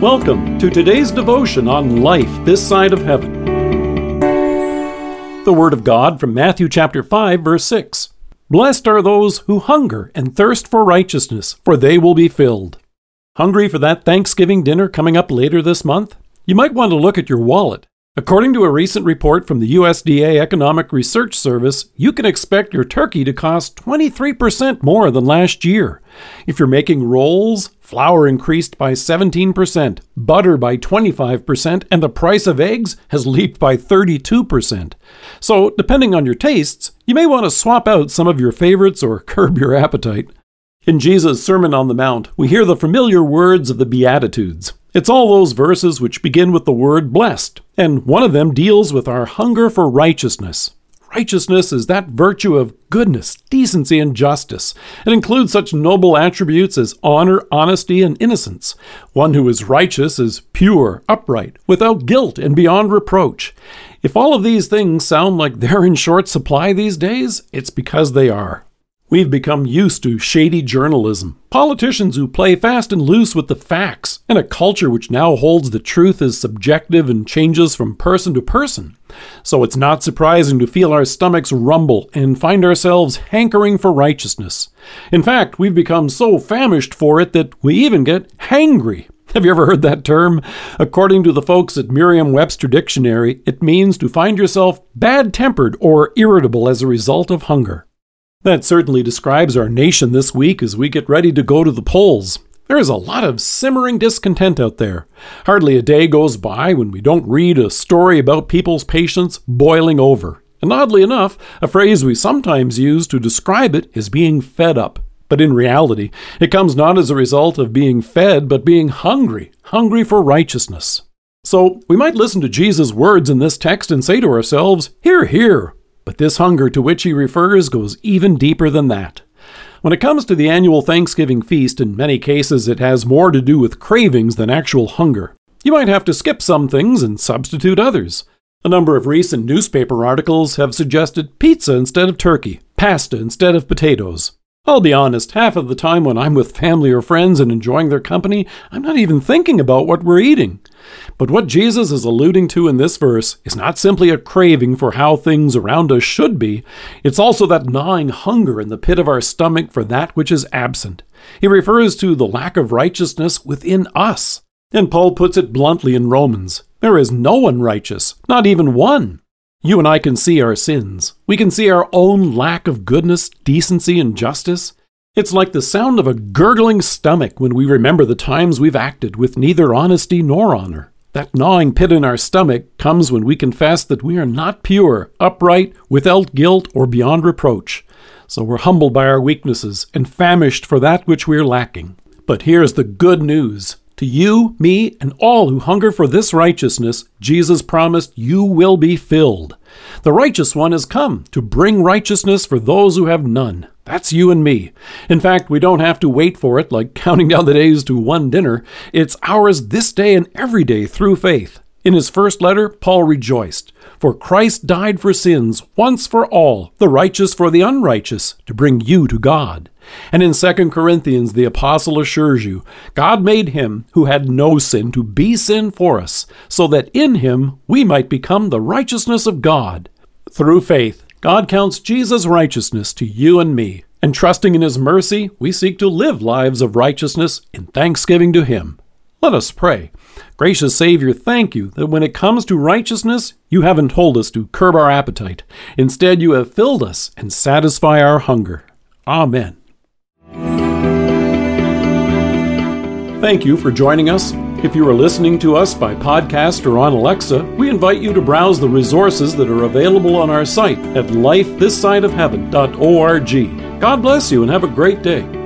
Welcome to today's devotion on life this side of heaven. The Word of God from Matthew chapter 5, verse 6. Blessed are those who hunger and thirst for righteousness, for they will be filled. Hungry for that Thanksgiving dinner coming up later this month? You might want to look at your wallet. According to a recent report from the USDA Economic Research Service, you can expect your turkey to cost 23% more than last year. If you're making rolls, flour increased by 17%, butter by 25%, and the price of eggs has leaped by 32%. So, depending on your tastes, you may want to swap out some of your favorites or curb your appetite. In Jesus' Sermon on the Mount, we hear the familiar words of the Beatitudes. It's all those verses which begin with the word blessed, and one of them deals with our hunger for righteousness. Righteousness is that virtue of goodness, decency, and justice. It includes such noble attributes as honor, honesty, and innocence. One who is righteous is pure, upright, without guilt, and beyond reproach. If all of these things sound like they're in short supply these days, it's because they are. We've become used to shady journalism, politicians who play fast and loose with the facts, and a culture which now holds the truth as subjective and changes from person to person. So it's not surprising to feel our stomachs rumble and find ourselves hankering for righteousness. In fact, we've become so famished for it that we even get hangry. Have you ever heard that term? According to the folks at Merriam Webster Dictionary, it means to find yourself bad tempered or irritable as a result of hunger. That certainly describes our nation this week as we get ready to go to the polls. There is a lot of simmering discontent out there. Hardly a day goes by when we don't read a story about people's patience boiling over. And oddly enough, a phrase we sometimes use to describe it is being fed up. But in reality, it comes not as a result of being fed, but being hungry, hungry for righteousness. So we might listen to Jesus' words in this text and say to ourselves, Hear, hear, but this hunger to which he refers goes even deeper than that. When it comes to the annual Thanksgiving feast, in many cases it has more to do with cravings than actual hunger. You might have to skip some things and substitute others. A number of recent newspaper articles have suggested pizza instead of turkey, pasta instead of potatoes. I'll be honest, half of the time when I'm with family or friends and enjoying their company, I'm not even thinking about what we're eating. But what Jesus is alluding to in this verse is not simply a craving for how things around us should be, it's also that gnawing hunger in the pit of our stomach for that which is absent. He refers to the lack of righteousness within us. And Paul puts it bluntly in Romans there is no one righteous, not even one. You and I can see our sins. We can see our own lack of goodness, decency, and justice. It's like the sound of a gurgling stomach when we remember the times we've acted with neither honesty nor honor. That gnawing pit in our stomach comes when we confess that we are not pure, upright, without guilt, or beyond reproach. So we're humbled by our weaknesses and famished for that which we're lacking. But here's the good news to you, me, and all who hunger for this righteousness, Jesus promised, You will be filled. The righteous one has come to bring righteousness for those who have none. That's you and me. In fact, we don't have to wait for it like counting down the days to one dinner. It's ours this day and every day through faith. In his first letter, Paul rejoiced, For Christ died for sins once for all, the righteous for the unrighteous, to bring you to God. And in 2 Corinthians, the apostle assures you God made him who had no sin to be sin for us, so that in him we might become the righteousness of God. Through faith, God counts Jesus' righteousness to you and me, and trusting in his mercy, we seek to live lives of righteousness in thanksgiving to him. Let us pray. Gracious Savior, thank you that when it comes to righteousness, you haven't told us to curb our appetite. Instead, you have filled us and satisfy our hunger. Amen. Thank you for joining us. If you are listening to us by podcast or on Alexa, we invite you to browse the resources that are available on our site at lifethissideofheaven.org. God bless you and have a great day.